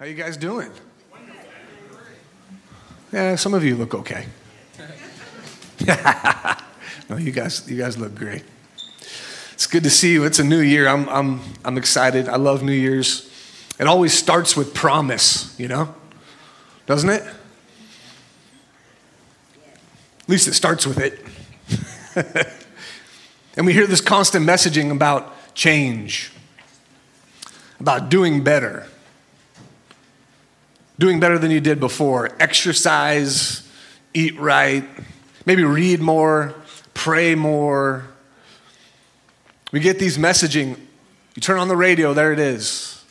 How you guys doing? Yeah, some of you look okay. no, you guys, you guys look great. It's good to see you. It's a new year. I'm, I'm, I'm excited. I love New Year's. It always starts with promise, you know? Doesn't it? At least it starts with it. and we hear this constant messaging about change, about doing better, doing better than you did before, exercise, eat right, maybe read more, pray more. We get these messaging. You turn on the radio, there it is.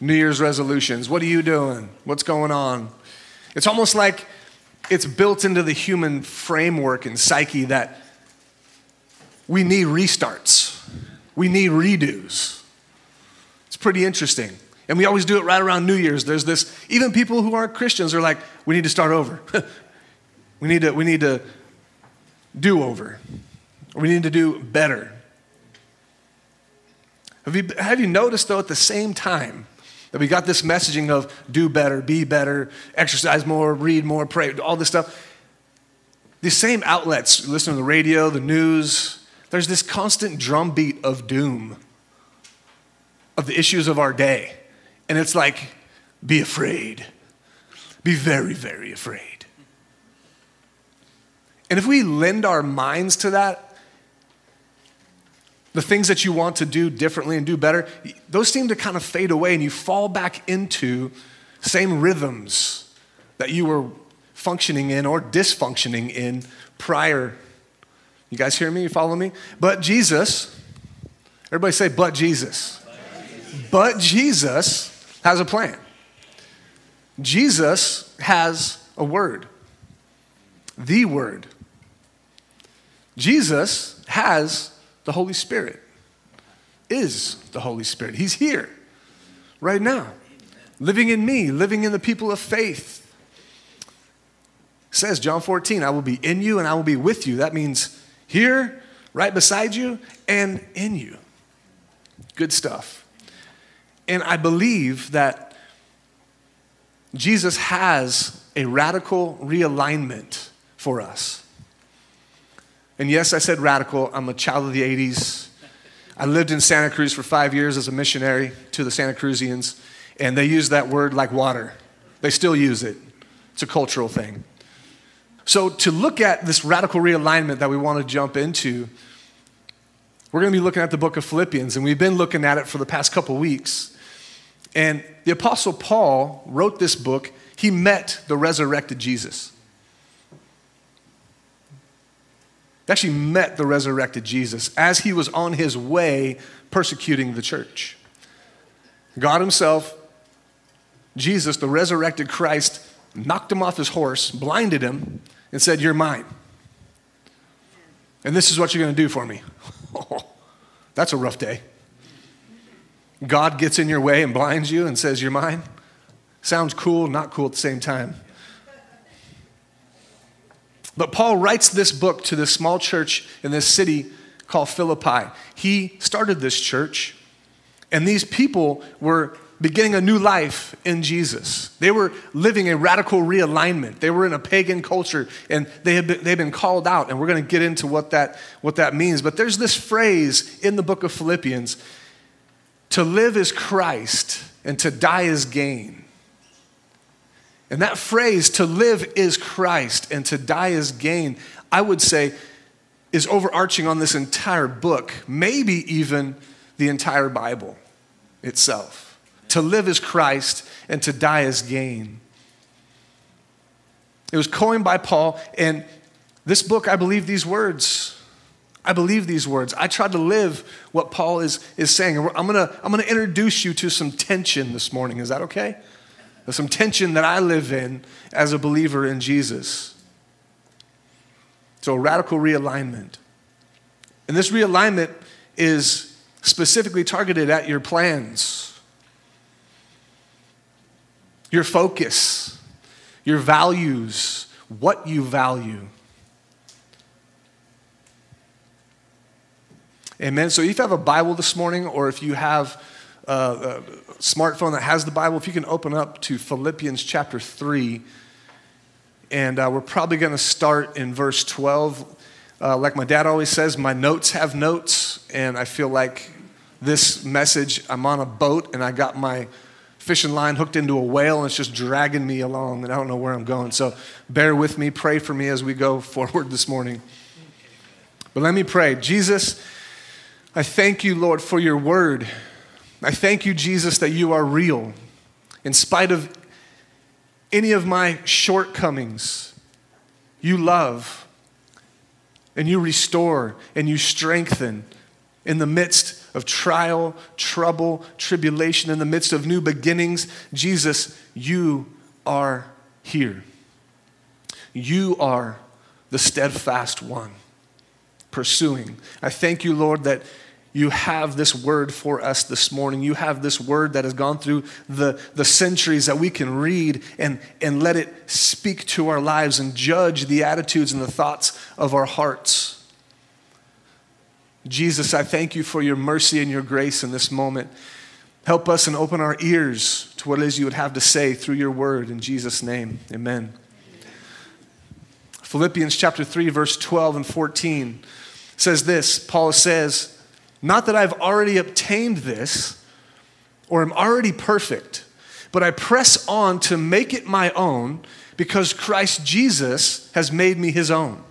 New Year's resolutions. What are you doing? What's going on? It's almost like it's built into the human framework and psyche that we need restarts, we need redos. It's pretty interesting. And we always do it right around New Year's. There's this, even people who aren't Christians are like, we need to start over. we, need to, we need to do over. We need to do better. Have you, have you noticed, though, at the same time that we got this messaging of do better, be better, exercise more, read more, pray, all this stuff? These same outlets, listen to the radio, the news, there's this constant drumbeat of doom, of the issues of our day. And it's like, be afraid. Be very, very afraid. And if we lend our minds to that, the things that you want to do differently and do better, those seem to kind of fade away and you fall back into same rhythms that you were functioning in or dysfunctioning in prior you guys hear me? You follow me? But Jesus, everybody say, but Jesus. But Jesus has a plan. Jesus has a word, the word. Jesus has the Holy Spirit, is the Holy Spirit. He's here right now, living in me, living in the people of faith. says John 14, I will be in you and I will be with you. That means here, right beside you, and in you. Good stuff. And I believe that Jesus has a radical realignment for us. And yes, I said radical. I'm a child of the 80s. I lived in Santa Cruz for five years as a missionary to the Santa Cruzians, and they use that word like water. They still use it, it's a cultural thing. So, to look at this radical realignment that we want to jump into, we're going to be looking at the book of Philippians, and we've been looking at it for the past couple weeks. And the Apostle Paul wrote this book, he met the resurrected Jesus. He actually met the resurrected Jesus as he was on his way persecuting the church. God Himself, Jesus, the resurrected Christ, knocked him off his horse, blinded him, and said, You're mine. And this is what you're going to do for me. that's a rough day. God gets in your way and blinds you and says, You're mine. Sounds cool, not cool at the same time. But Paul writes this book to this small church in this city called Philippi. He started this church, and these people were beginning a new life in Jesus. They were living a radical realignment. They were in a pagan culture and they had been, they've been called out, and we're going to get into what that, what that means. But there's this phrase in the book of Philippians to live is Christ and to die is gain. And that phrase, to live is Christ and to die is gain, I would say is overarching on this entire book, maybe even the entire Bible itself. To live is Christ and to die is gain. It was coined by Paul, and this book, I believe these words. I believe these words. I tried to live what Paul is, is saying. I'm gonna, I'm gonna introduce you to some tension this morning. Is that okay? There's some tension that I live in as a believer in Jesus. So, a radical realignment. And this realignment is specifically targeted at your plans your focus, your values, what you value. Amen. So if you have a Bible this morning, or if you have a smartphone that has the Bible, if you can open up to Philippians chapter 3, and uh, we're probably going to start in verse 12. Uh, like my dad always says, my notes have notes, and I feel like this message, I'm on a boat and I got my fishing line hooked into a whale and it's just dragging me along, and I don't know where I'm going. So bear with me, pray for me as we go forward this morning. But let me pray. Jesus, I thank you, Lord, for your word. I thank you, Jesus, that you are real. In spite of any of my shortcomings, you love and you restore and you strengthen in the midst of trial, trouble, tribulation, in the midst of new beginnings. Jesus, you are here. You are the steadfast one pursuing. I thank you, Lord, that you have this word for us this morning. You have this word that has gone through the, the centuries that we can read and, and let it speak to our lives and judge the attitudes and the thoughts of our hearts. Jesus, I thank you for your mercy and your grace in this moment. Help us and open our ears to what it is you would have to say through your word. In Jesus' name, amen. Philippians chapter 3, verse 12 and 14 says this Paul says, Not that I've already obtained this or am already perfect, but I press on to make it my own because Christ Jesus has made me his own.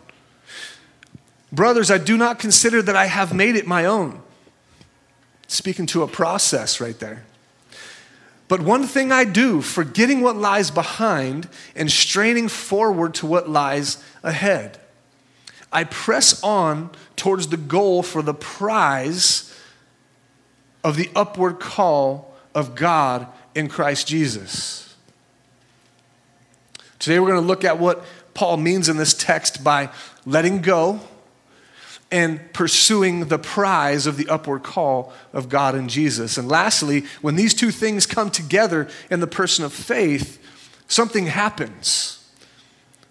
Brothers, I do not consider that I have made it my own. Speaking to a process right there. But one thing I do, forgetting what lies behind and straining forward to what lies ahead. I press on towards the goal for the prize of the upward call of God in Christ Jesus. Today we're going to look at what Paul means in this text by letting go and pursuing the prize of the upward call of God in Jesus. And lastly, when these two things come together in the person of faith, something happens,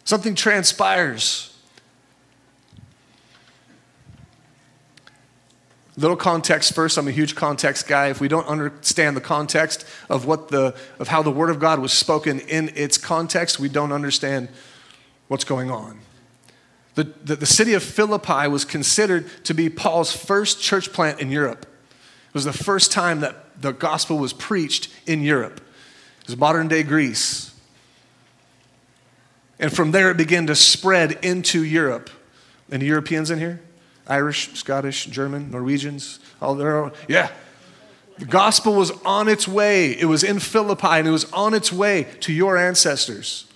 something transpires. Little context first. I'm a huge context guy. If we don't understand the context of what the of how the word of God was spoken in its context, we don't understand what's going on. The, the, the, city of Philippi was considered to be Paul's first church plant in Europe. It was the first time that the gospel was preached in Europe. It was modern day Greece. And from there, it began to spread into Europe. Any Europeans in here? Irish, Scottish, German, Norwegians? All there? Yeah. The gospel was on its way. It was in Philippi and it was on its way to your ancestors.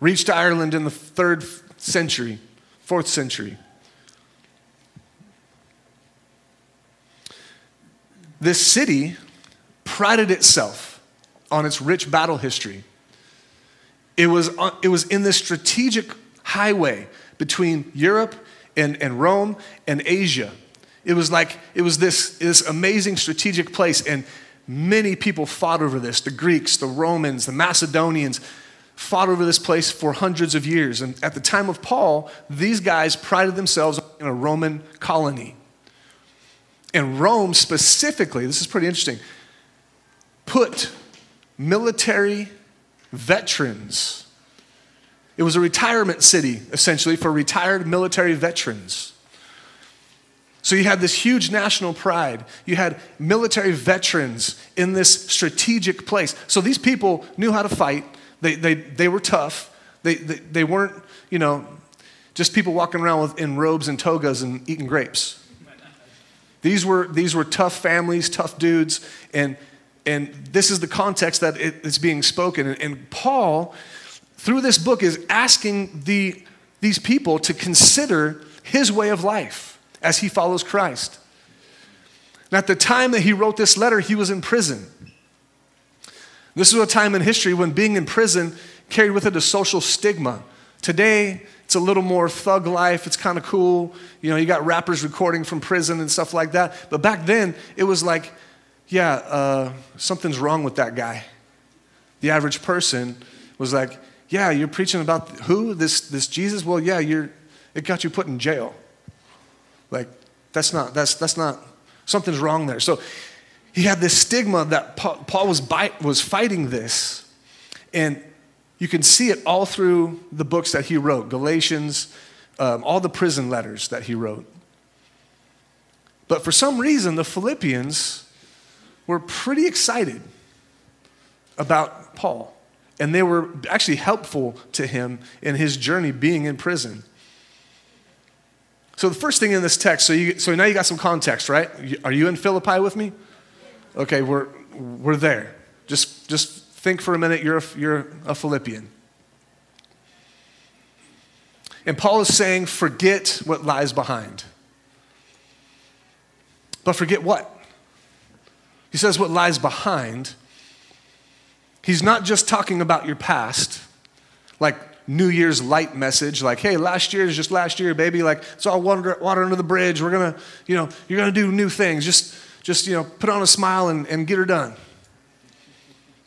Reached Ireland in the third century fourth century. This city prided itself on its rich battle history. It was, on, it was in this strategic highway between Europe and, and Rome and Asia. It was like, it was this, this amazing strategic place, and many people fought over this the Greeks, the Romans, the Macedonians fought over this place for hundreds of years. And at the time of Paul, these guys prided themselves in a Roman colony. And Rome specifically, this is pretty interesting, put military veterans. It was a retirement city, essentially, for retired military veterans. So you had this huge national pride. You had military veterans in this strategic place. So these people knew how to fight. They, they, they were tough. They, they, they weren't, you know, just people walking around with, in robes and togas and eating grapes. These were, these were tough families, tough dudes, and, and this is the context that it, it's being spoken. And, and Paul, through this book, is asking the, these people to consider his way of life as he follows Christ. And at the time that he wrote this letter, he was in prison. This is a time in history when being in prison carried with it a social stigma. Today, it's a little more thug life. It's kind of cool. You know, you got rappers recording from prison and stuff like that. But back then, it was like, yeah, uh, something's wrong with that guy. The average person was like, yeah, you're preaching about who? This, this Jesus? Well, yeah, you're, it got you put in jail. Like, that's not, that's, that's not, something's wrong there. So he had this stigma that Paul was, was fighting this. And you can see it all through the books that he wrote Galatians, um, all the prison letters that he wrote. But for some reason, the Philippians were pretty excited about Paul. And they were actually helpful to him in his journey being in prison. So, the first thing in this text, so, you, so now you got some context, right? Are you in Philippi with me? Okay, we're, we're there. Just, just think for a minute you're a, you're a Philippian. And Paul is saying, forget what lies behind. But forget what? He says, what lies behind. He's not just talking about your past, like New Year's light message, like, hey, last year is just last year, baby. Like, it's all water, water under the bridge. We're going to, you know, you're going to do new things. Just, just, you know, put on a smile and, and get her done.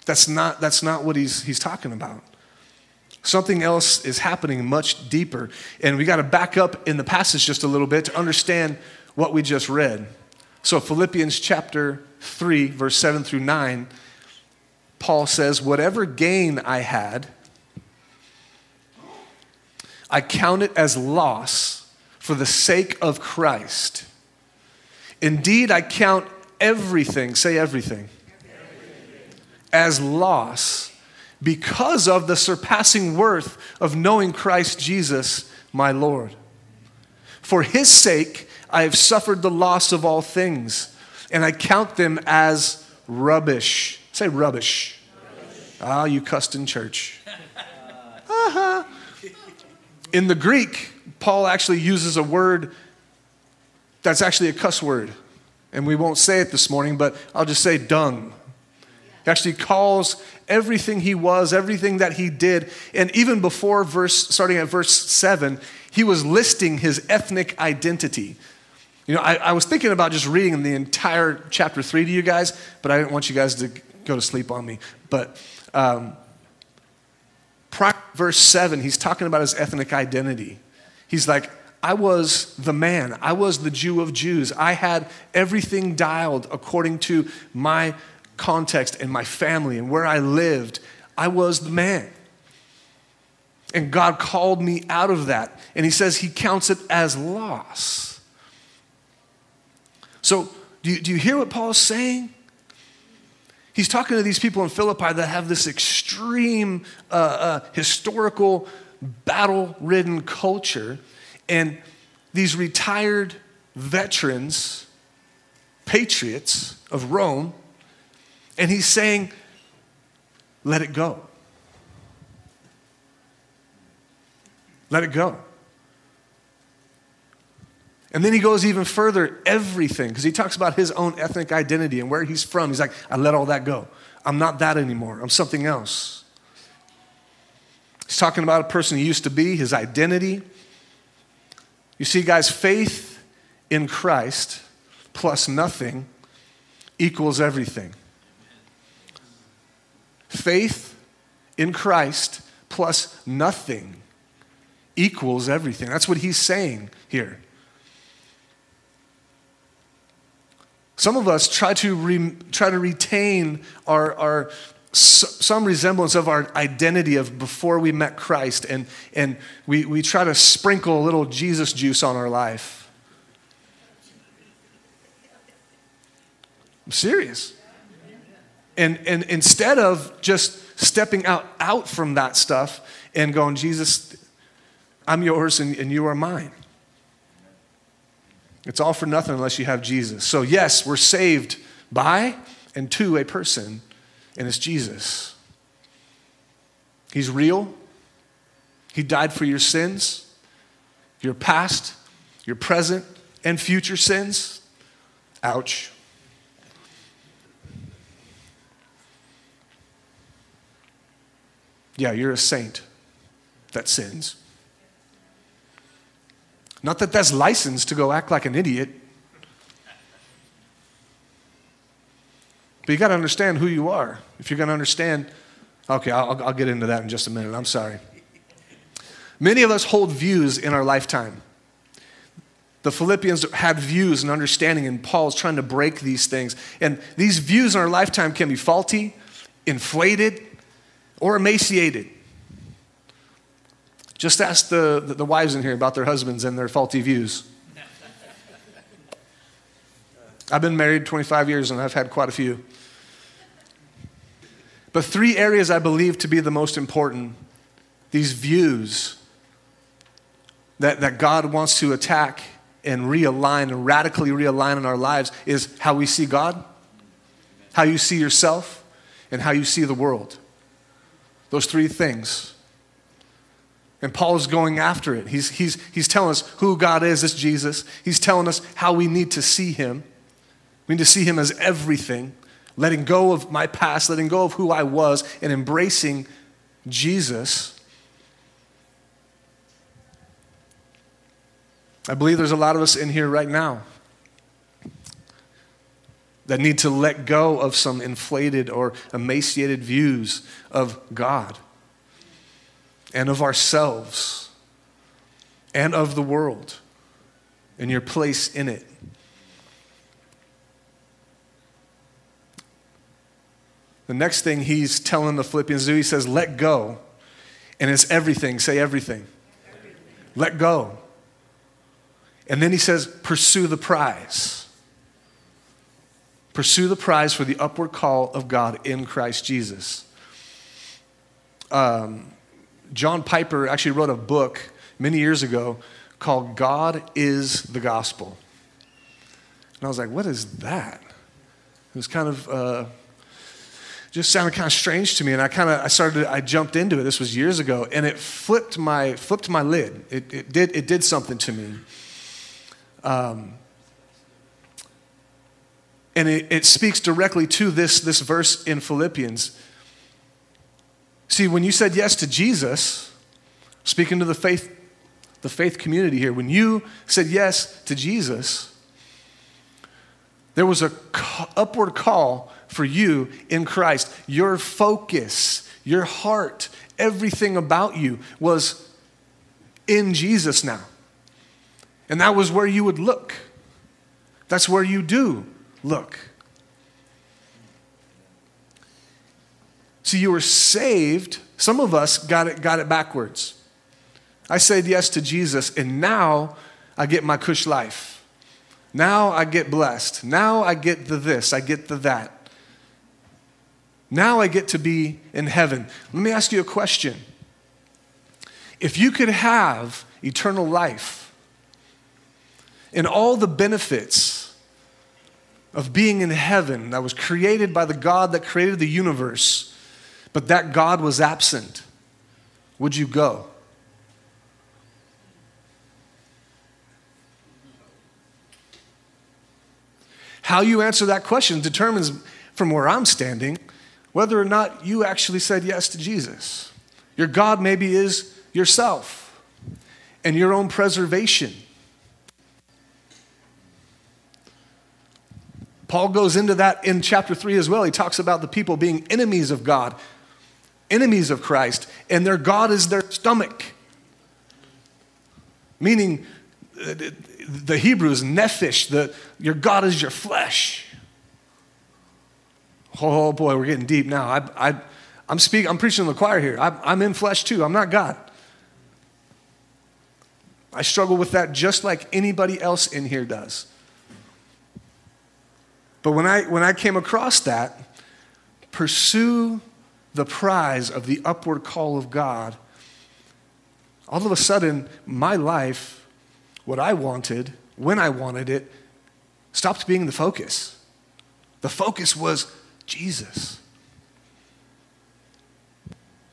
That's not, that's not what he's, he's talking about. Something else is happening much deeper. And we got to back up in the passage just a little bit to understand what we just read. So, Philippians chapter 3, verse 7 through 9, Paul says, Whatever gain I had, I count it as loss for the sake of Christ. Indeed, I count everything, say everything, everything. as loss because of the surpassing worth of knowing Christ Jesus, my Lord. For his sake, I have suffered the loss of all things, and I count them as rubbish. Say rubbish. Ah, you cussed in church. uh-huh. In the Greek, Paul actually uses a word that's actually a cuss word. And we won't say it this morning, but I'll just say dung. He actually calls everything he was, everything that he did. And even before verse, starting at verse 7, he was listing his ethnic identity. You know, I, I was thinking about just reading the entire chapter 3 to you guys, but I didn't want you guys to go to sleep on me. But um, verse 7, he's talking about his ethnic identity. He's like, I was the man. I was the Jew of Jews. I had everything dialed according to my context and my family and where I lived, I was the man. And God called me out of that. And He says He counts it as loss. So, do you, do you hear what Paul is saying? He's talking to these people in Philippi that have this extreme uh, uh, historical, battle ridden culture. And these retired veterans, patriots of Rome, and he's saying, let it go. Let it go. And then he goes even further, everything, because he talks about his own ethnic identity and where he's from. He's like, I let all that go. I'm not that anymore. I'm something else. He's talking about a person he used to be, his identity. You see, guys, faith in Christ plus nothing equals everything. Faith in Christ plus nothing equals everything. That's what he's saying here. Some of us try to, re, try to retain our, our, some resemblance of our identity of before we met Christ, and, and we, we try to sprinkle a little Jesus juice on our life. I'm serious. And, and instead of just stepping out, out from that stuff and going, Jesus, I'm yours and, and you are mine. It's all for nothing unless you have Jesus. So, yes, we're saved by and to a person, and it's Jesus. He's real. He died for your sins, your past, your present, and future sins. Ouch. Yeah, you're a saint that sins. Not that that's license to go act like an idiot. But you got to understand who you are. If you're going to understand, okay, I'll, I'll get into that in just a minute. I'm sorry. Many of us hold views in our lifetime The Philippians had views and understanding, and Paul's trying to break these things. And these views in our lifetime can be faulty, inflated, or emaciated. Just ask the, the, wives in here about their husbands and their faulty views. I've been married 25 years and I've had quite a few. But three areas I believe to be the most important these views that, that God wants to attack and realign and radically realign in our lives is how we see God, how you see yourself, and how you see the world. Those three things. And Paul is going after it. He's, he's, he's telling us who God is, this Jesus. He's telling us how we need to see him. We need to see him as everything, letting go of my past, letting go of who I was, and embracing Jesus. I believe there's a lot of us in here right now that need to let go of some inflated or emaciated views of God and of ourselves and of the world and your place in it. The next thing he's telling the Philippians do, he says, let go. And it's everything. Say everything. everything. Let go. And then he says, pursue the prize. Pursue the prize for the upward call of God in Christ Jesus. Um, John Piper actually wrote a book many years ago called God is the Gospel. And I was like, what is that? It was kind of, uh, just sounded kind of strange to me. And I kind of, I started, I jumped into it. This was years ago. And it flipped my, flipped my lid. It, it, did, it did something to me. Um, and it, it speaks directly to this, this verse in Philippians. See, when you said yes to Jesus, speaking to the faith, the faith community here, when you said yes to Jesus, there was a upward call for you in Christ. Your focus, your heart, everything about you was in Jesus now. And that was where you would look. That's where you do look. See, you were saved. Some of us got it, got it backwards. I said yes to Jesus, and now I get my cush life. Now I get blessed. Now I get the this, I get the that. Now I get to be in heaven. Let me ask you a question. If you could have eternal life, and all the benefits of being in heaven that was created by the God that created the universe, but that God was absent, would you go? How you answer that question determines from where I'm standing whether or not you actually said yes to Jesus. Your God maybe is yourself and your own preservation. Paul goes into that in chapter 3 as well. He talks about the people being enemies of God, enemies of Christ, and their God is their stomach. Meaning, the Hebrew is nephesh, the, your God is your flesh. Oh boy, we're getting deep now. I, I, I'm, speaking, I'm preaching to the choir here. I, I'm in flesh too, I'm not God. I struggle with that just like anybody else in here does. But when I, when I came across that, pursue the prize of the upward call of God, all of a sudden, my life, what I wanted, when I wanted it, stopped being the focus. The focus was Jesus.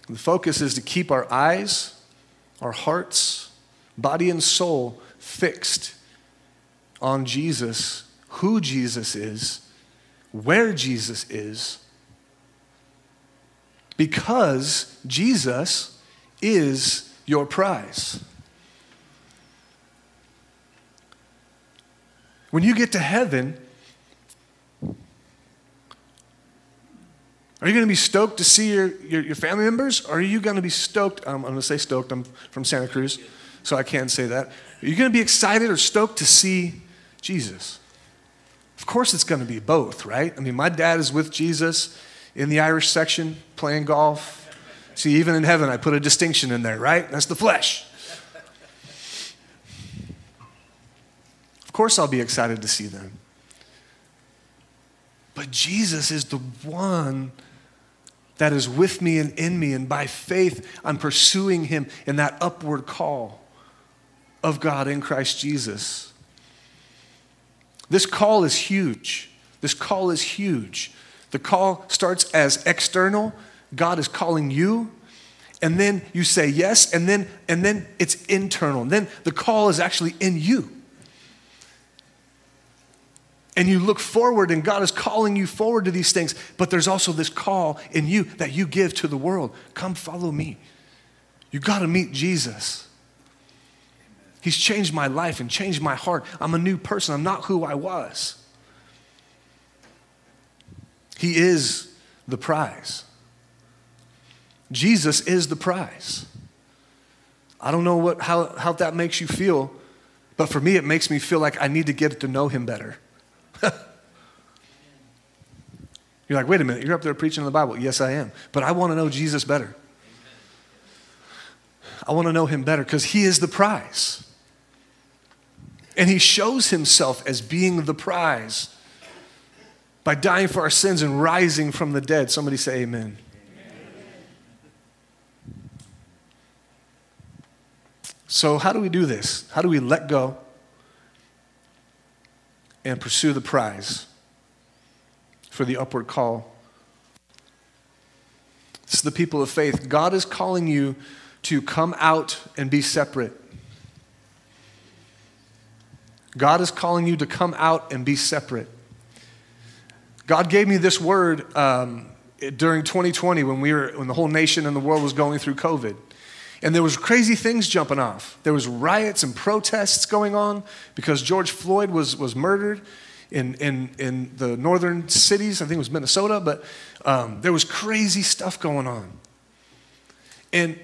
The focus is to keep our eyes, our hearts, body, and soul fixed on Jesus who Jesus is, where Jesus is, because Jesus is your prize. When you get to heaven, Are you going to be stoked to see your, your, your family members? Or are you going to be stoked? Um, I'm going to say stoked. I'm from Santa Cruz, so I can't say that. Are you going to be excited or stoked to see Jesus? Of course, it's going to be both, right? I mean, my dad is with Jesus in the Irish section playing golf. See, even in heaven, I put a distinction in there, right? That's the flesh. Of course, I'll be excited to see them. But Jesus is the one that is with me and in me, and by faith, I'm pursuing him in that upward call of God in Christ Jesus. This call is huge. This call is huge. The call starts as external. God is calling you. And then you say yes, and then and then it's internal. And then the call is actually in you. And you look forward, and God is calling you forward to these things. But there's also this call in you that you give to the world come follow me. You got to meet Jesus. He's changed my life and changed my heart. I'm a new person. I'm not who I was. He is the prize. Jesus is the prize. I don't know what, how, how that makes you feel, but for me, it makes me feel like I need to get to know him better. you're like, wait a minute, you're up there preaching the Bible. Yes, I am. But I want to know Jesus better. I want to know him better because he is the prize. And he shows himself as being the prize by dying for our sins and rising from the dead. Somebody say, Amen. So, how do we do this? How do we let go and pursue the prize for the upward call? Is the people of faith. God is calling you to come out and be separate. God is calling you to come out and be separate. God gave me this word um, during 2020 when we were when the whole nation and the world was going through COVID. And there was crazy things jumping off. There was riots and protests going on because George Floyd was, was murdered in, in, in the northern cities. I think it was Minnesota, but um, there was crazy stuff going on. And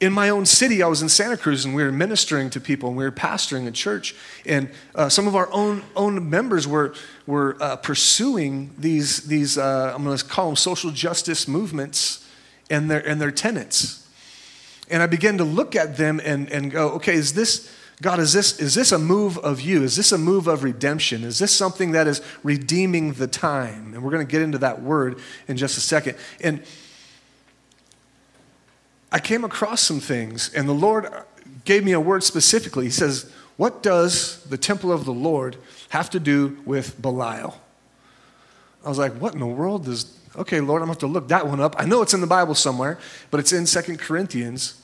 in my own city, I was in Santa Cruz and we were ministering to people and we were pastoring a church. And uh, some of our own, own members were, were uh, pursuing these, these uh, I'm going to call them social justice movements and their, and their tenets. And I began to look at them and, and go, okay, is this, God, is this, is this a move of you? Is this a move of redemption? Is this something that is redeeming the time? And we're going to get into that word in just a second. And I came across some things, and the Lord gave me a word specifically. He says, What does the temple of the Lord have to do with Belial? I was like, What in the world does. Okay, Lord, I'm going to have to look that one up. I know it's in the Bible somewhere, but it's in Second Corinthians.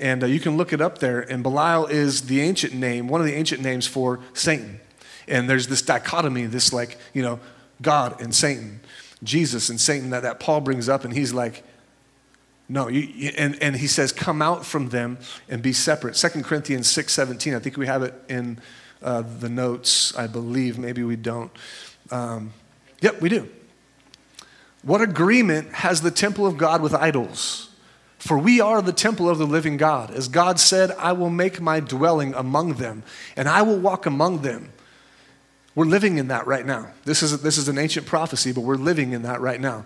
And uh, you can look it up there. And Belial is the ancient name, one of the ancient names for Satan. And there's this dichotomy, this like, you know, God and Satan, Jesus and Satan that, that Paul brings up. And he's like, no, you, and, and he says, come out from them and be separate. 2 Corinthians 6 17, I think we have it in uh, the notes, I believe. Maybe we don't. Um, yep, we do. What agreement has the temple of God with idols? For we are the temple of the living God. As God said, I will make my dwelling among them, and I will walk among them. We're living in that right now. This is, this is an ancient prophecy, but we're living in that right now.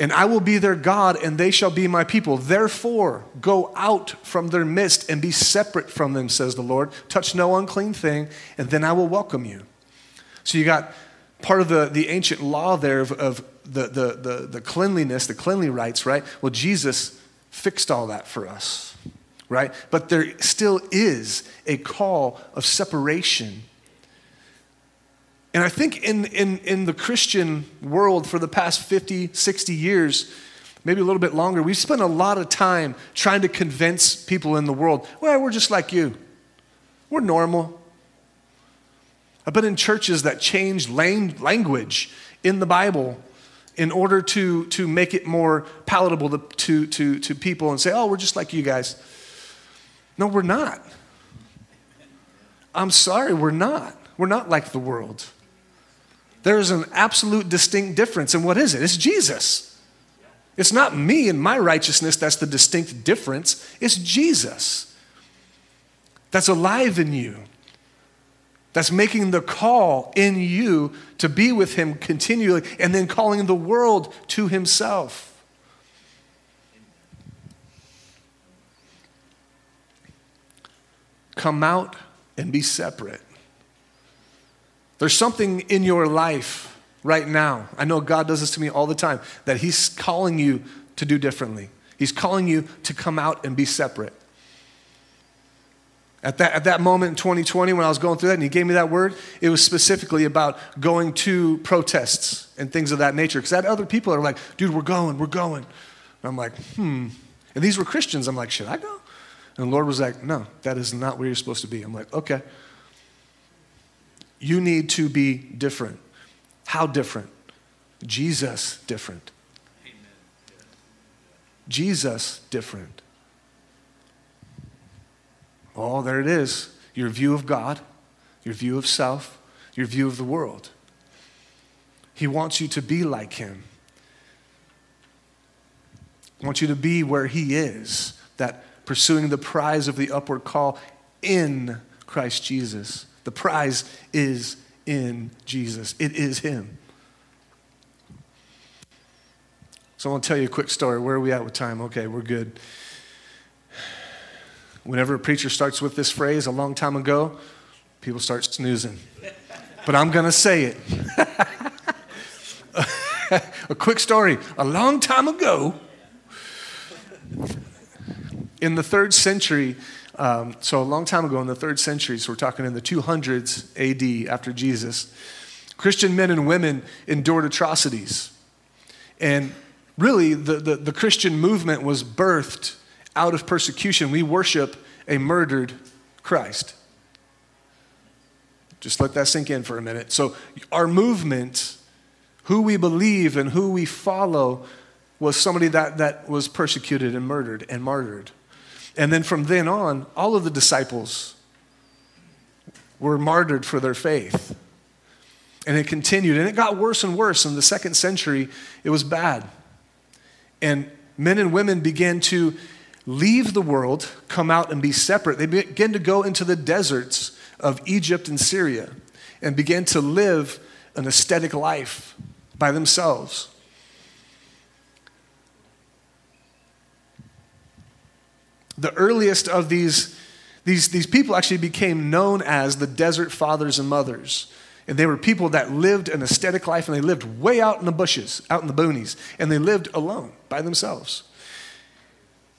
And I will be their God, and they shall be my people. Therefore, go out from their midst and be separate from them, says the Lord. Touch no unclean thing, and then I will welcome you. So you got part of the, the ancient law there of, of the, the, the, the cleanliness, the cleanly rites, right? Well, Jesus fixed all that for us, right? But there still is a call of separation and I think in, in, in the Christian world for the past 50, 60 years, maybe a little bit longer, we've spent a lot of time trying to convince people in the world, well, we're just like you. We're normal. I've been in churches that changed language in the Bible in order to, to make it more palatable to, to, to, to people and say, oh, we're just like you guys. No, we're not. I'm sorry, we're not. We're not like the world. There's an absolute distinct difference. And what is it? It's Jesus. It's not me and my righteousness that's the distinct difference, it's Jesus. that's alive in you, that's making the call in you to be with Him continually, and then calling the world to Himself. Come out and be separate. There's something in your life right now. I know God does this to me all the time that He's calling you to do differently. He's calling you to come out and be separate. At that, at that moment in 2020, when I was going through that and he gave me that word, it was specifically about going to protests and things of that nature. Because that other people are like, dude, we're going, we're going. And I'm like, hmm. And these were Christians. I'm like, should I go? And the Lord was like, no, that is not where you're supposed to be. I'm like, okay. You need to be different. How different? Jesus different. Jesus different. Oh, there it is. Your view of God, your view of self, your view of the world. He wants you to be like Him. He wants you to be where He is, that pursuing the prize of the upward call in Christ Jesus. The prize is in Jesus, it is Him. So I want to tell you a quick story. Where are we at with time? Okay, we're good. Whenever a preacher starts with this phrase a long time ago, people start snoozing. But I'm going to say it. a quick story. A long time ago, in the third century, um, so a long time ago in the third century, so we're talking in the 200s AD after Jesus, Christian men and women endured atrocities. And really, the, the, the Christian movement was birthed out of persecution. We worship a murdered Christ. Just let that sink in for a minute. So, our movement, who we believe and who we follow, was somebody that, that was persecuted and murdered and martyred. And then from then on, all of the disciples were martyred for their faith. And it continued, and it got worse and worse. In the second century, it was bad. And men and women began to leave the world, come out and be separate. They began to go into the deserts of Egypt and Syria and began to live an ascetic life by themselves. The earliest of these, these, these people actually became known as the desert fathers and mothers. And they were people that lived an ascetic life and they lived way out in the bushes, out in the boonies, and they lived alone by themselves.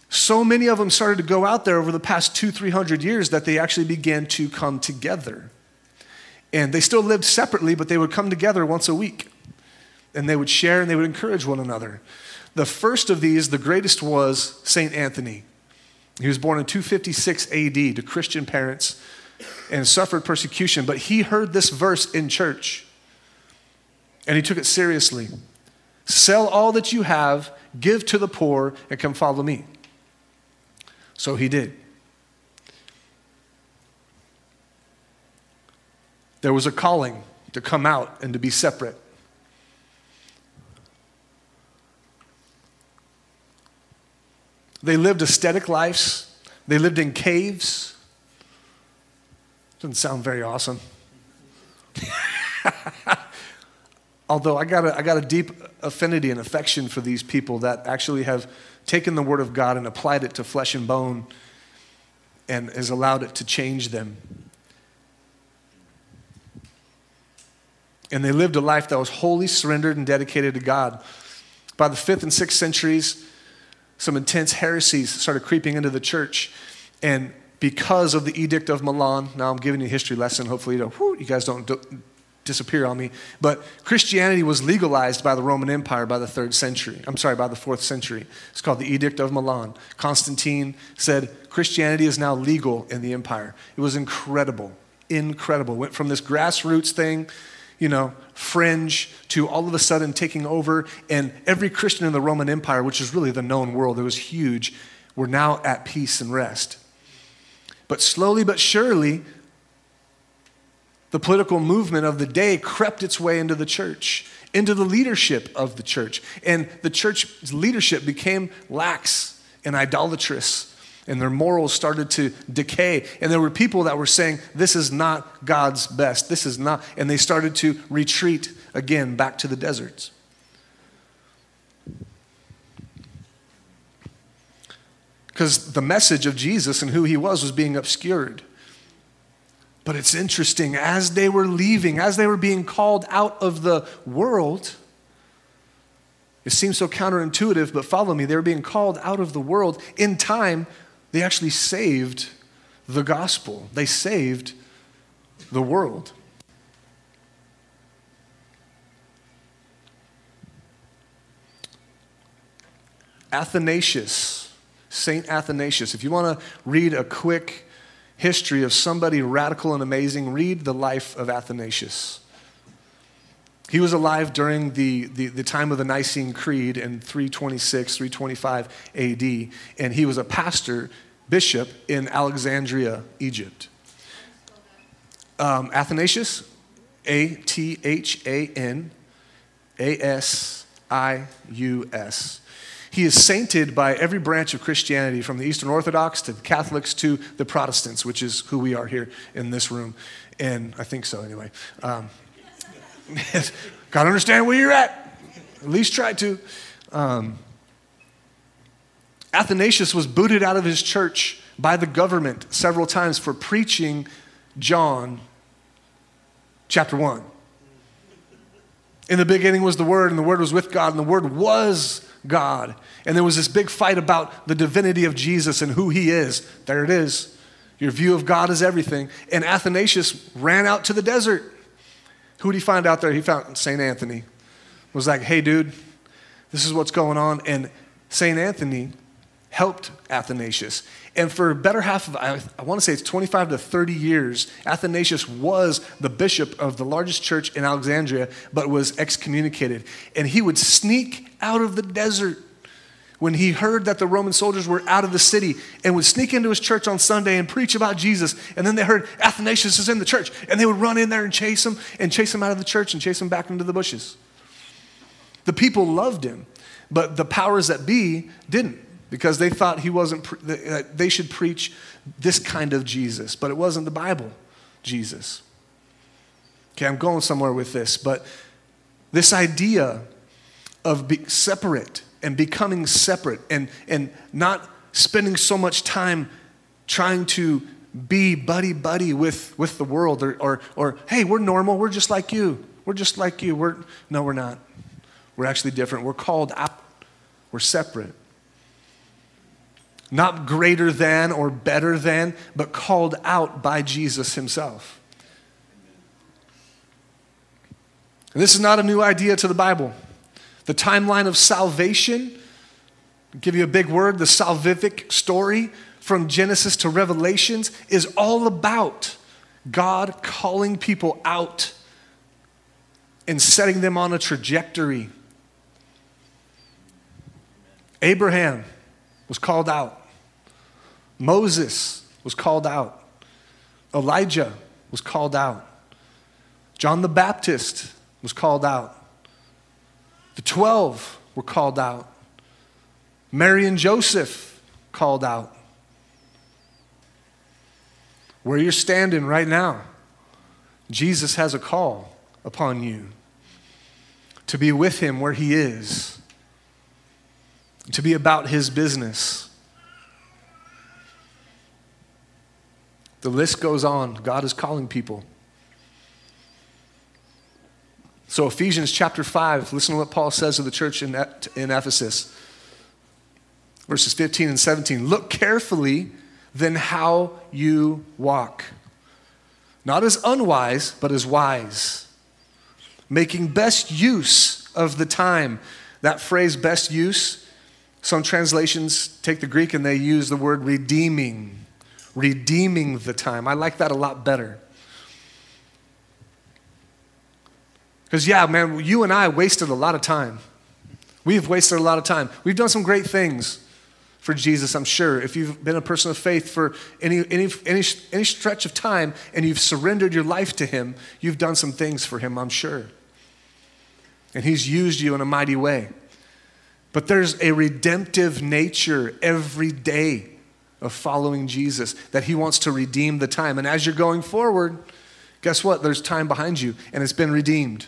So many of them started to go out there over the past two, three hundred years that they actually began to come together. And they still lived separately, but they would come together once a week. And they would share and they would encourage one another. The first of these, the greatest, was St. Anthony. He was born in 256 AD to Christian parents and suffered persecution, but he heard this verse in church and he took it seriously. Sell all that you have, give to the poor, and come follow me. So he did. There was a calling to come out and to be separate. They lived ascetic lives. They lived in caves. Doesn't sound very awesome. Although I got, a, I got a deep affinity and affection for these people that actually have taken the Word of God and applied it to flesh and bone and has allowed it to change them. And they lived a life that was wholly surrendered and dedicated to God. By the fifth and sixth centuries, some intense heresies started creeping into the church. And because of the Edict of Milan, now I'm giving you a history lesson. Hopefully, you, whew, you guys don't disappear on me. But Christianity was legalized by the Roman Empire by the third century. I'm sorry, by the fourth century. It's called the Edict of Milan. Constantine said Christianity is now legal in the empire. It was incredible, incredible. Went from this grassroots thing, you know, fringe, to all of a sudden taking over. And every Christian in the Roman Empire, which is really the known world, it was huge, were now at peace and rest. But slowly but surely, the political movement of the day crept its way into the church, into the leadership of the church. And the church leadership became lax and idolatrous. And their morals started to decay. And there were people that were saying, This is not God's best. This is not. And they started to retreat again back to the deserts. Because the message of Jesus and who he was was being obscured. But it's interesting, as they were leaving, as they were being called out of the world, it seems so counterintuitive, but follow me. They were being called out of the world. In time, they actually saved the gospel, they saved the world. Athanasius, Saint Athanasius. If you want to read a quick history of somebody radical and amazing, read the life of Athanasius. He was alive during the, the, the, time of the Nicene Creed in 326, 325 AD, and he was a pastor, bishop in Alexandria, Egypt. Um, Athanasius, A T H A N A S I U S. He is sainted by every branch of Christianity, from the Eastern Orthodox to the Catholics to the Protestants, which is who we are here in this room. And I think so, anyway. Um, Got to understand where you're at. At least try to. Um, Athanasius was booted out of his church by the government several times for preaching John chapter 1. In the beginning was the Word, and the Word was with God, and the Word was God. And there was this big fight about the divinity of Jesus and who he is. There it is. Your view of God is everything. And Athanasius ran out to the desert. Who did he find out there? He found St. Anthony. Was like, hey, dude, this is what's going on. And St. Anthony helped Athanasius. And for a better half of, I, I want to say it's 25 to 30 years, Athanasius was the bishop of the largest church in Alexandria, but was excommunicated. And he would sneak out of the desert when he heard that the Roman soldiers were out of the city and would sneak into his church on Sunday and preach about Jesus. And then they heard Athanasius is in the church and they would run in there and chase him and chase him out of the church and chase him back into the bushes. The people loved him, but the powers that be didn't because they thought he wasn't, they should preach this kind of Jesus, but it wasn't the Bible Jesus. Okay, I'm going somewhere with this, but this idea of being separate and becoming separate and, and not spending so much time trying to be buddy buddy with, with the world or, or, or hey we're normal we're just like you we're just like you we're no we're not. We're actually different. We're called out. We're separate. Not greater than or better than but called out by jesus himself. And this is not a new idea to the bible the timeline of salvation, I'll give you a big word, the salvific story from Genesis to Revelations is all about God calling people out and setting them on a trajectory. Abraham was called out. Moses was called out. Elijah was called out. John the Baptist was called out. The 12 were called out. Mary and Joseph called out. Where you're standing right now, Jesus has a call upon you to be with him where he is, to be about his business. The list goes on. God is calling people. So, Ephesians chapter 5, listen to what Paul says to the church in, in Ephesus. Verses 15 and 17. Look carefully then how you walk, not as unwise, but as wise, making best use of the time. That phrase, best use, some translations take the Greek and they use the word redeeming, redeeming the time. I like that a lot better. Because, yeah, man, you and I wasted a lot of time. We've wasted a lot of time. We've done some great things for Jesus, I'm sure. If you've been a person of faith for any, any, any, any stretch of time and you've surrendered your life to Him, you've done some things for Him, I'm sure. And He's used you in a mighty way. But there's a redemptive nature every day of following Jesus, that He wants to redeem the time. And as you're going forward, guess what? There's time behind you, and it's been redeemed.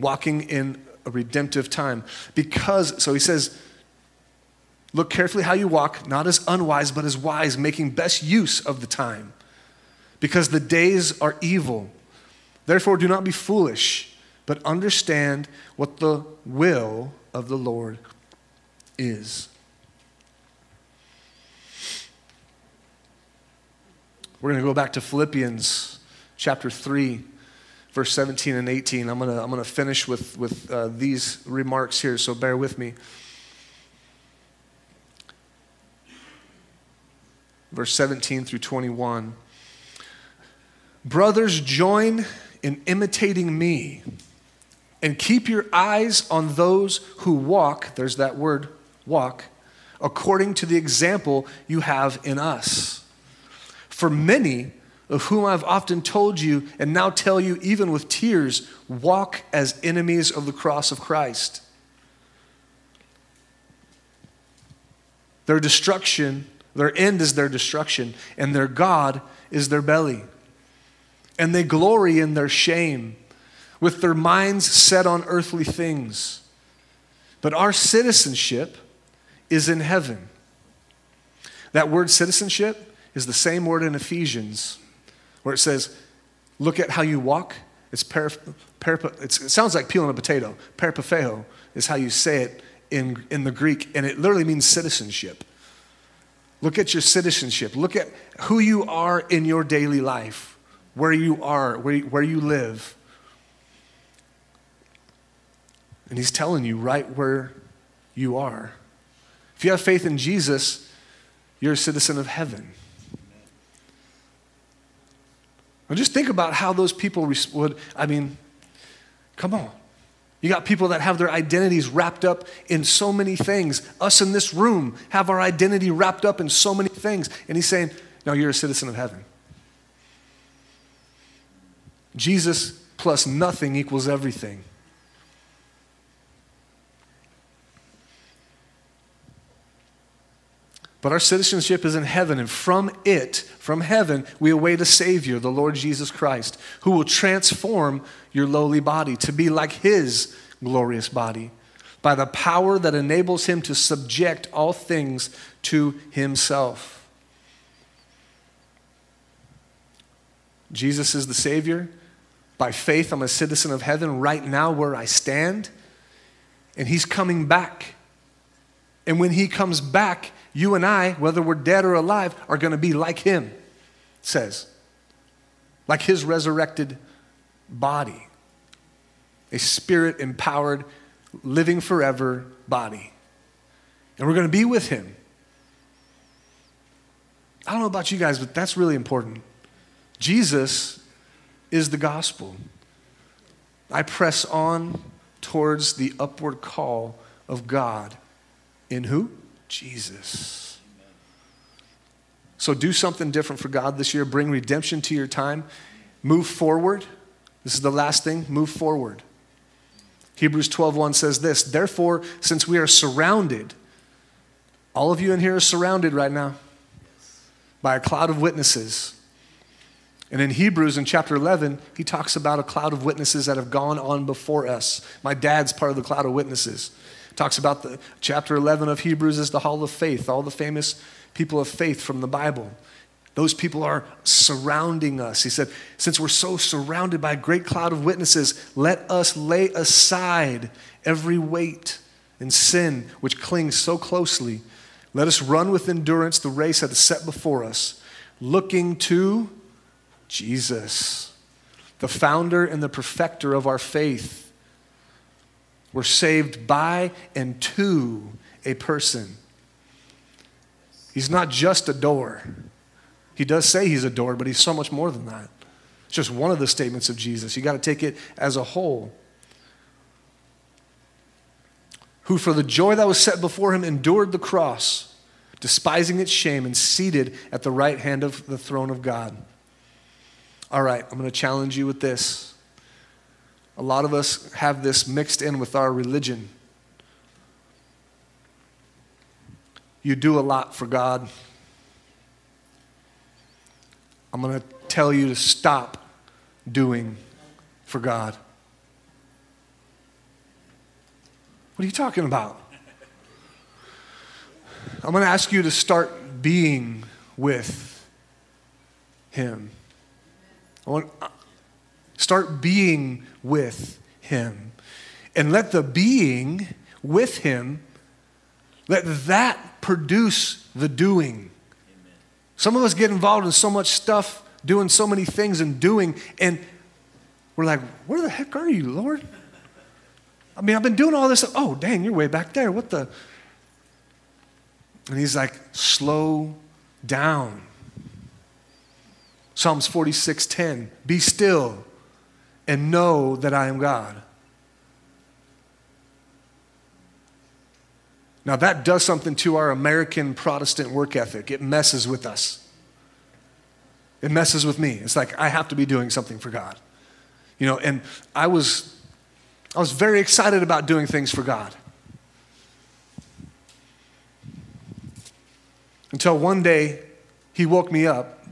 Walking in a redemptive time. Because, so He says, Look carefully how you walk, not as unwise, but as wise, making best use of the time. Because the days are evil. Therefore, do not be foolish, but understand what the will of the Lord is. We're going to go back to Philippians chapter 3, verse 17 and 18. I'm going to, I'm to finish with, with uh, these remarks here, so bear with me. Verse 17 through 21. Brothers, join in imitating me and keep your eyes on those who walk, there's that word, walk, according to the example you have in us. For many, of whom I've often told you and now tell you even with tears, walk as enemies of the cross of Christ. Their destruction, their end is their destruction, and their God is their belly. And they glory in their shame with their minds set on earthly things. But our citizenship is in heaven. That word citizenship is the same word in Ephesians where it says, Look at how you walk. It's per, per, it's, it sounds like peeling a potato. Peripateo is how you say it in, in the Greek, and it literally means citizenship. Look at your citizenship. Look at who you are in your daily life, where you are, where, where you live. And he's telling you right where you are. If you have faith in Jesus, you're a citizen of heaven. Just think about how those people would, I mean, come on. You got people that have their identities wrapped up in so many things. Us in this room have our identity wrapped up in so many things. And he's saying, No, you're a citizen of heaven. Jesus plus nothing equals everything. But our citizenship is in heaven, and from it, from heaven, we await a Savior, the Lord Jesus Christ, who will transform your lowly body to be like His glorious body by the power that enables Him to subject all things to Himself. Jesus is the Savior. By faith, I'm a citizen of heaven right now where I stand, and He's coming back. And when He comes back, you and I, whether we're dead or alive, are going to be like him, says. Like his resurrected body. A spirit empowered, living forever body. And we're going to be with him. I don't know about you guys, but that's really important. Jesus is the gospel. I press on towards the upward call of God in who? Jesus. So do something different for God this year. Bring redemption to your time. Move forward. This is the last thing. Move forward. Hebrews 12:1 says this, "Therefore, since we are surrounded, all of you in here are surrounded right now by a cloud of witnesses." And in Hebrews in chapter 11, he talks about a cloud of witnesses that have gone on before us. My dad's part of the cloud of witnesses. Talks about the chapter 11 of Hebrews is the hall of faith, all the famous people of faith from the Bible. Those people are surrounding us. He said, Since we're so surrounded by a great cloud of witnesses, let us lay aside every weight and sin which clings so closely. Let us run with endurance the race that is set before us, looking to Jesus, the founder and the perfecter of our faith we're saved by and to a person. He's not just a door. He does say he's a door, but he's so much more than that. It's just one of the statements of Jesus. You got to take it as a whole. Who, for the joy that was set before him, endured the cross, despising its shame, and seated at the right hand of the throne of God. All right, I'm going to challenge you with this. A lot of us have this mixed in with our religion. you do a lot for God, I'm going to tell you to stop doing for God. What are you talking about? I'm going to ask you to start being with Him. I want, start being with Him. And let the being with Him, let that produce the doing. Some of us get involved in so much stuff, doing so many things and doing, and we're like, where the heck are you, Lord? I mean, I've been doing all this. Oh, dang, you're way back there. What the? And he's like, slow down. Psalms 46:10, be still and know that I am God. Now, that does something to our American Protestant work ethic. It messes with us. It messes with me. It's like I have to be doing something for God. You know, and I was I was very excited about doing things for God. Until one day he woke me up.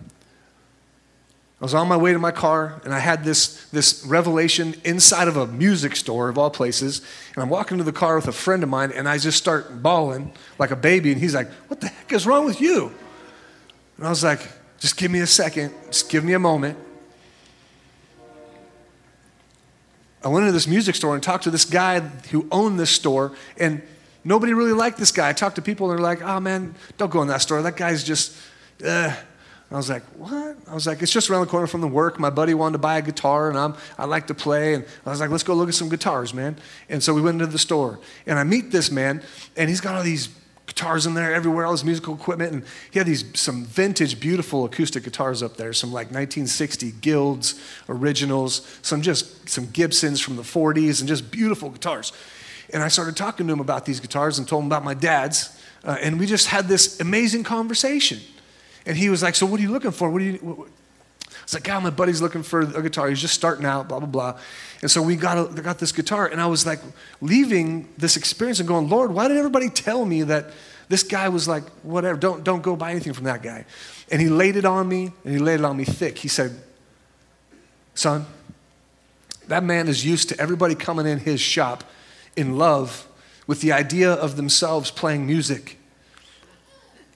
I was on my way to my car and I had this, this revelation inside of a music store of all places. And I'm walking to the car with a friend of mine and I just start bawling like a baby. And he's like, What the heck is wrong with you? And I was like, Just give me a second, just give me a moment. I went into this music store and talked to this guy who owned this store, and nobody really liked this guy. I talked to people, and they're like, oh man, don't go in that store. That guy's just, uh. I was like, what? I was like, it's just around the corner from the work. My buddy wanted to buy a guitar, and I'm, I like to play. And I was like, let's go look at some guitars, man. And so we went into the store, and I meet this man, and he's got all these guitars in there everywhere, all this musical equipment. And he had these some vintage, beautiful acoustic guitars up there, some like 1960 Guilds originals, some just some Gibsons from the 40s, and just beautiful guitars. And I started talking to him about these guitars and told him about my dad's. Uh, and we just had this amazing conversation. And he was like, So what are you looking for? What do you. What? It's like, God, my buddy's looking for a guitar. He's just starting out, blah, blah, blah. And so we got, a, got this guitar, and I was like leaving this experience and going, Lord, why did everybody tell me that this guy was like, whatever, don't, don't go buy anything from that guy? And he laid it on me, and he laid it on me thick. He said, Son, that man is used to everybody coming in his shop in love with the idea of themselves playing music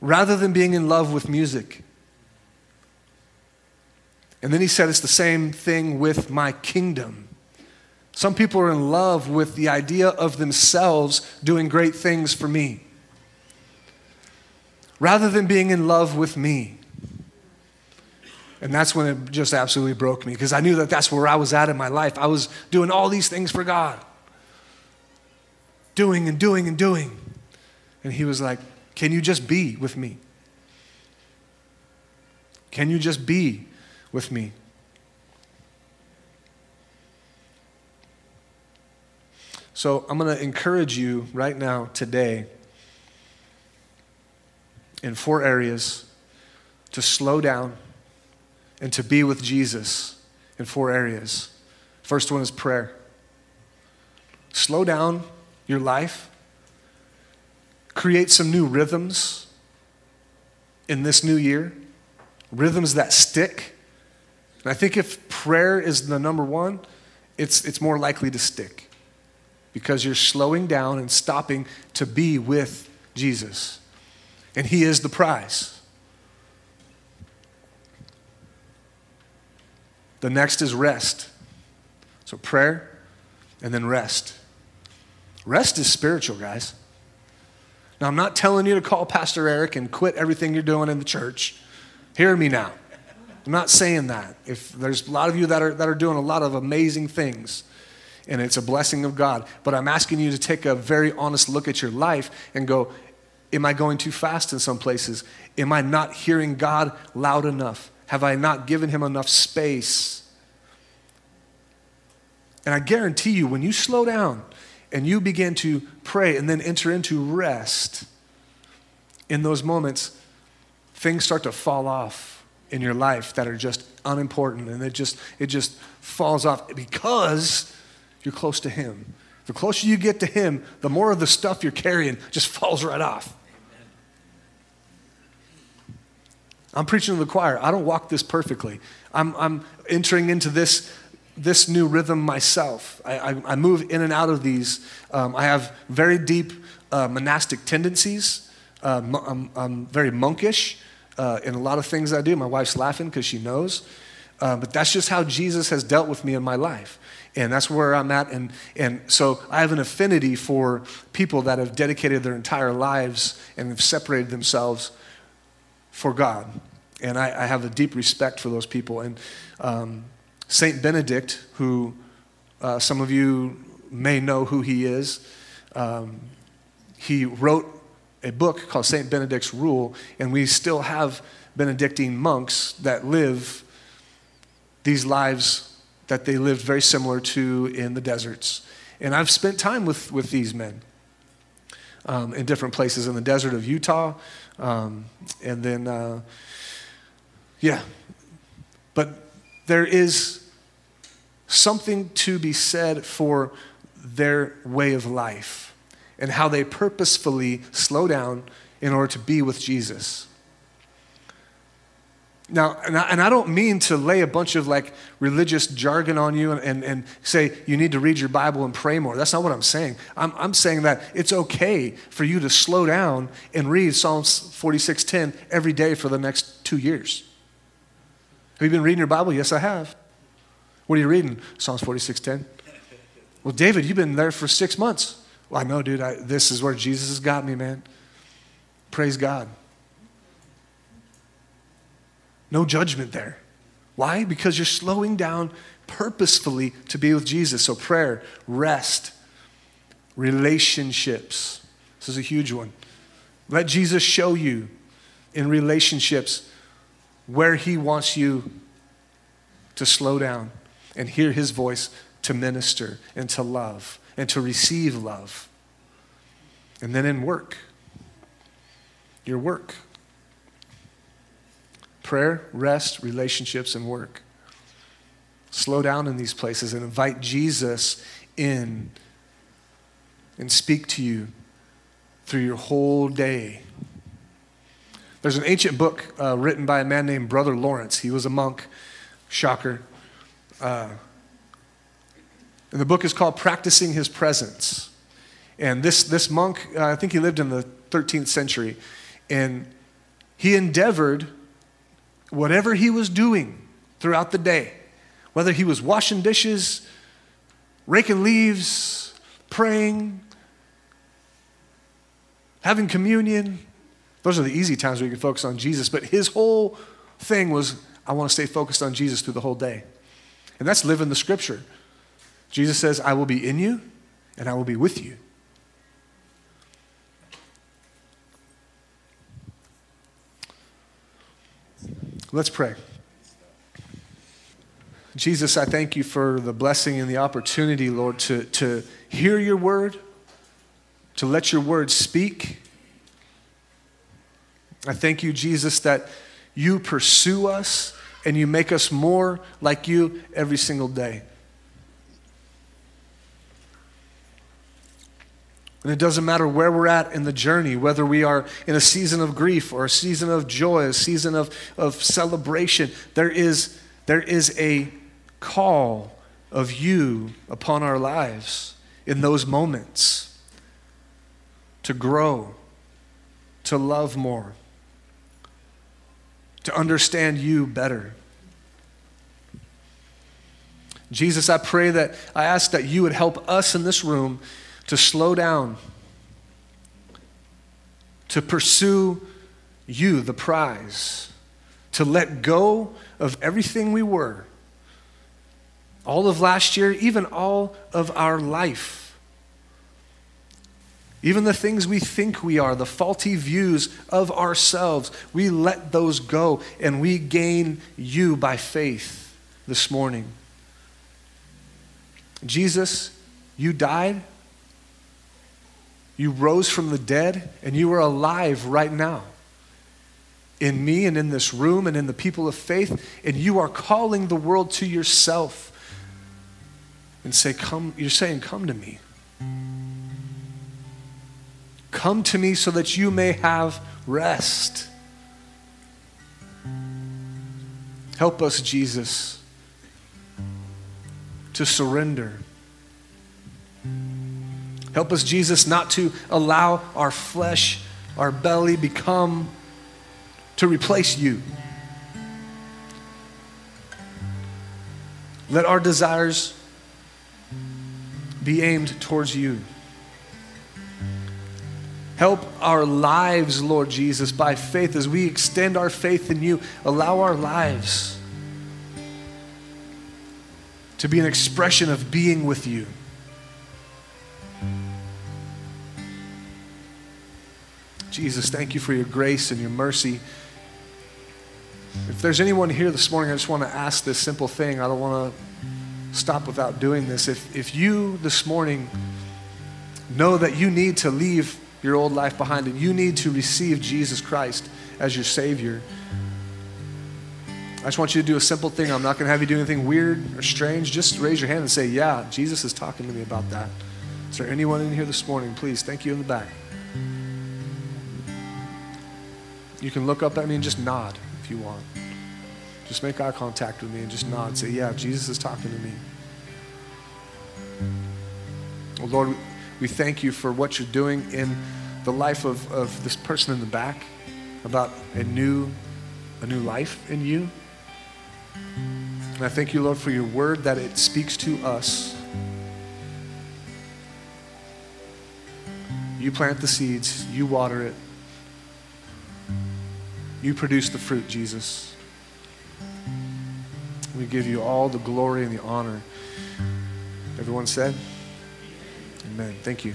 rather than being in love with music. And then he said, It's the same thing with my kingdom. Some people are in love with the idea of themselves doing great things for me rather than being in love with me. And that's when it just absolutely broke me because I knew that that's where I was at in my life. I was doing all these things for God, doing and doing and doing. And He was like, Can you just be with me? Can you just be with me? So I'm going to encourage you right now, today, in four areas to slow down and to be with Jesus in four areas. First one is prayer. Slow down your life, create some new rhythms in this new year, rhythms that stick. And I think if prayer is the number one, it's, it's more likely to stick because you're slowing down and stopping to be with Jesus. And He is the prize. The next is rest. So prayer and then rest. Rest is spiritual, guys. Now, I'm not telling you to call Pastor Eric and quit everything you're doing in the church. Hear me now. I'm not saying that. If there's a lot of you that are, that are doing a lot of amazing things, and it's a blessing of God. But I'm asking you to take a very honest look at your life and go, Am I going too fast in some places? Am I not hearing God loud enough? Have I not given Him enough space? And I guarantee you, when you slow down and you begin to pray and then enter into rest, in those moments, things start to fall off in your life that are just unimportant and it just it just falls off because you're close to Him. The closer you get to Him, the more of the stuff you're carrying just falls right off. I'm preaching to the choir. I don't walk this perfectly. I'm, I'm entering into this, this new rhythm myself. I, I, I move in and out of these. Um, I have very deep uh, monastic tendencies. Uh, I'm, I'm, very monkish uh, in a lot of things I do. My wife's laughing because she knows. Uh, but that's just how Jesus has dealt with me in my life. And that's where I'm at. And, and so I have an affinity for people that have dedicated their entire lives and have separated themselves for God. And I, I have a deep respect for those people. And um, St. Benedict, who uh, some of you may know who he is, um, he wrote a book called St. Benedict's Rule, and we still have Benedictine monks that live these lives that they lived very similar to in the deserts. And I've spent time with, with these men um, in different places in the desert of Utah. Um, and then, uh, yeah. But there is something to be said for their way of life and how they purposefully slow down in order to be with Jesus. Now, and I, and I, don't mean to lay a bunch of like religious jargon on you and, and, and, say you need to read your Bible and pray more. That's not what I'm saying. I'm, I'm saying that it's okay for you to slow down and read Psalms 46:10 every day for the next two years. Have you been reading your Bible? Yes, I have. What are you reading? Psalms 46:10. Well, David, you've been there for six months. Well, I know, dude. I, this is where Jesus has got me, man. Praise God. No judgment there. Why? Because you're slowing down purposefully to be with Jesus. So, prayer, rest, relationships. This is a huge one. Let Jesus show you in relationships where he wants you to slow down and hear his voice to minister and to love and to receive love. And then in work, your work prayer, rest, relationships, and work. Slow down in these places and invite Jesus in and speak to you through your whole day. There's an ancient book uh, written by a man named Brother Lawrence. He was a monk, shocker. Uh, and the book is called Practicing His Presence. And this, this monk, uh, I think he lived in the 13th century, and he endeavored whatever he was doing throughout the day, whether he was washing dishes, raking leaves, praying, having communion, those are the easy times where you can focus on Jesus. But his whole thing was, I want to stay focused on Jesus through the whole day. And that's living the scripture. Jesus says, I will be in you and I will be with you. Let's pray. Jesus, I thank you for the blessing and the opportunity, Lord, to, to hear your word, to let your word speak. I thank you, Jesus, that you pursue us and you make us more like you every single day. And it doesn't matter where we're at in the journey, whether we are in a season of grief or a season of joy, a season of, of celebration, there is, there is a call of you upon our lives in those moments to grow, to love more, to understand you better. Jesus, I pray that I ask that you would help us in this room to slow down, to pursue you, the prize, to let go of everything we were, all of last year, even all of our life. Even the things we think we are, the faulty views of ourselves, we let those go and we gain you by faith this morning. Jesus, you died you rose from the dead and you are alive right now in me and in this room and in the people of faith, and you are calling the world to yourself and say, Come, you're saying, Come to me. Come to me so that you may have rest. Help us, Jesus, to surrender. Help us, Jesus, not to allow our flesh, our belly become, to replace you. Let our desires be aimed towards you. Help our lives, Lord Jesus, by faith as we extend our faith in you. Allow our lives to be an expression of being with you. Jesus, thank you for your grace and your mercy. If there's anyone here this morning, I just want to ask this simple thing. I don't want to stop without doing this. If, if you this morning know that you need to leave your old life behind and you need to receive Jesus Christ as your Savior, I just want you to do a simple thing. I'm not going to have you do anything weird or strange. Just raise your hand and say, Yeah, Jesus is talking to me about that. Is there anyone in here this morning? Please, thank you in the back. You can look up at me and just nod if you want. Just make eye contact with me and just nod. Say, Yeah, Jesus is talking to me. Well, Lord, we thank you for what you're doing in the life of, of this person in the back about a new, a new life in you. And I thank you, Lord, for your word that it speaks to us. You plant the seeds, you water it, you produce the fruit, Jesus. We give you all the glory and the honor. Everyone said? Amen. Thank you.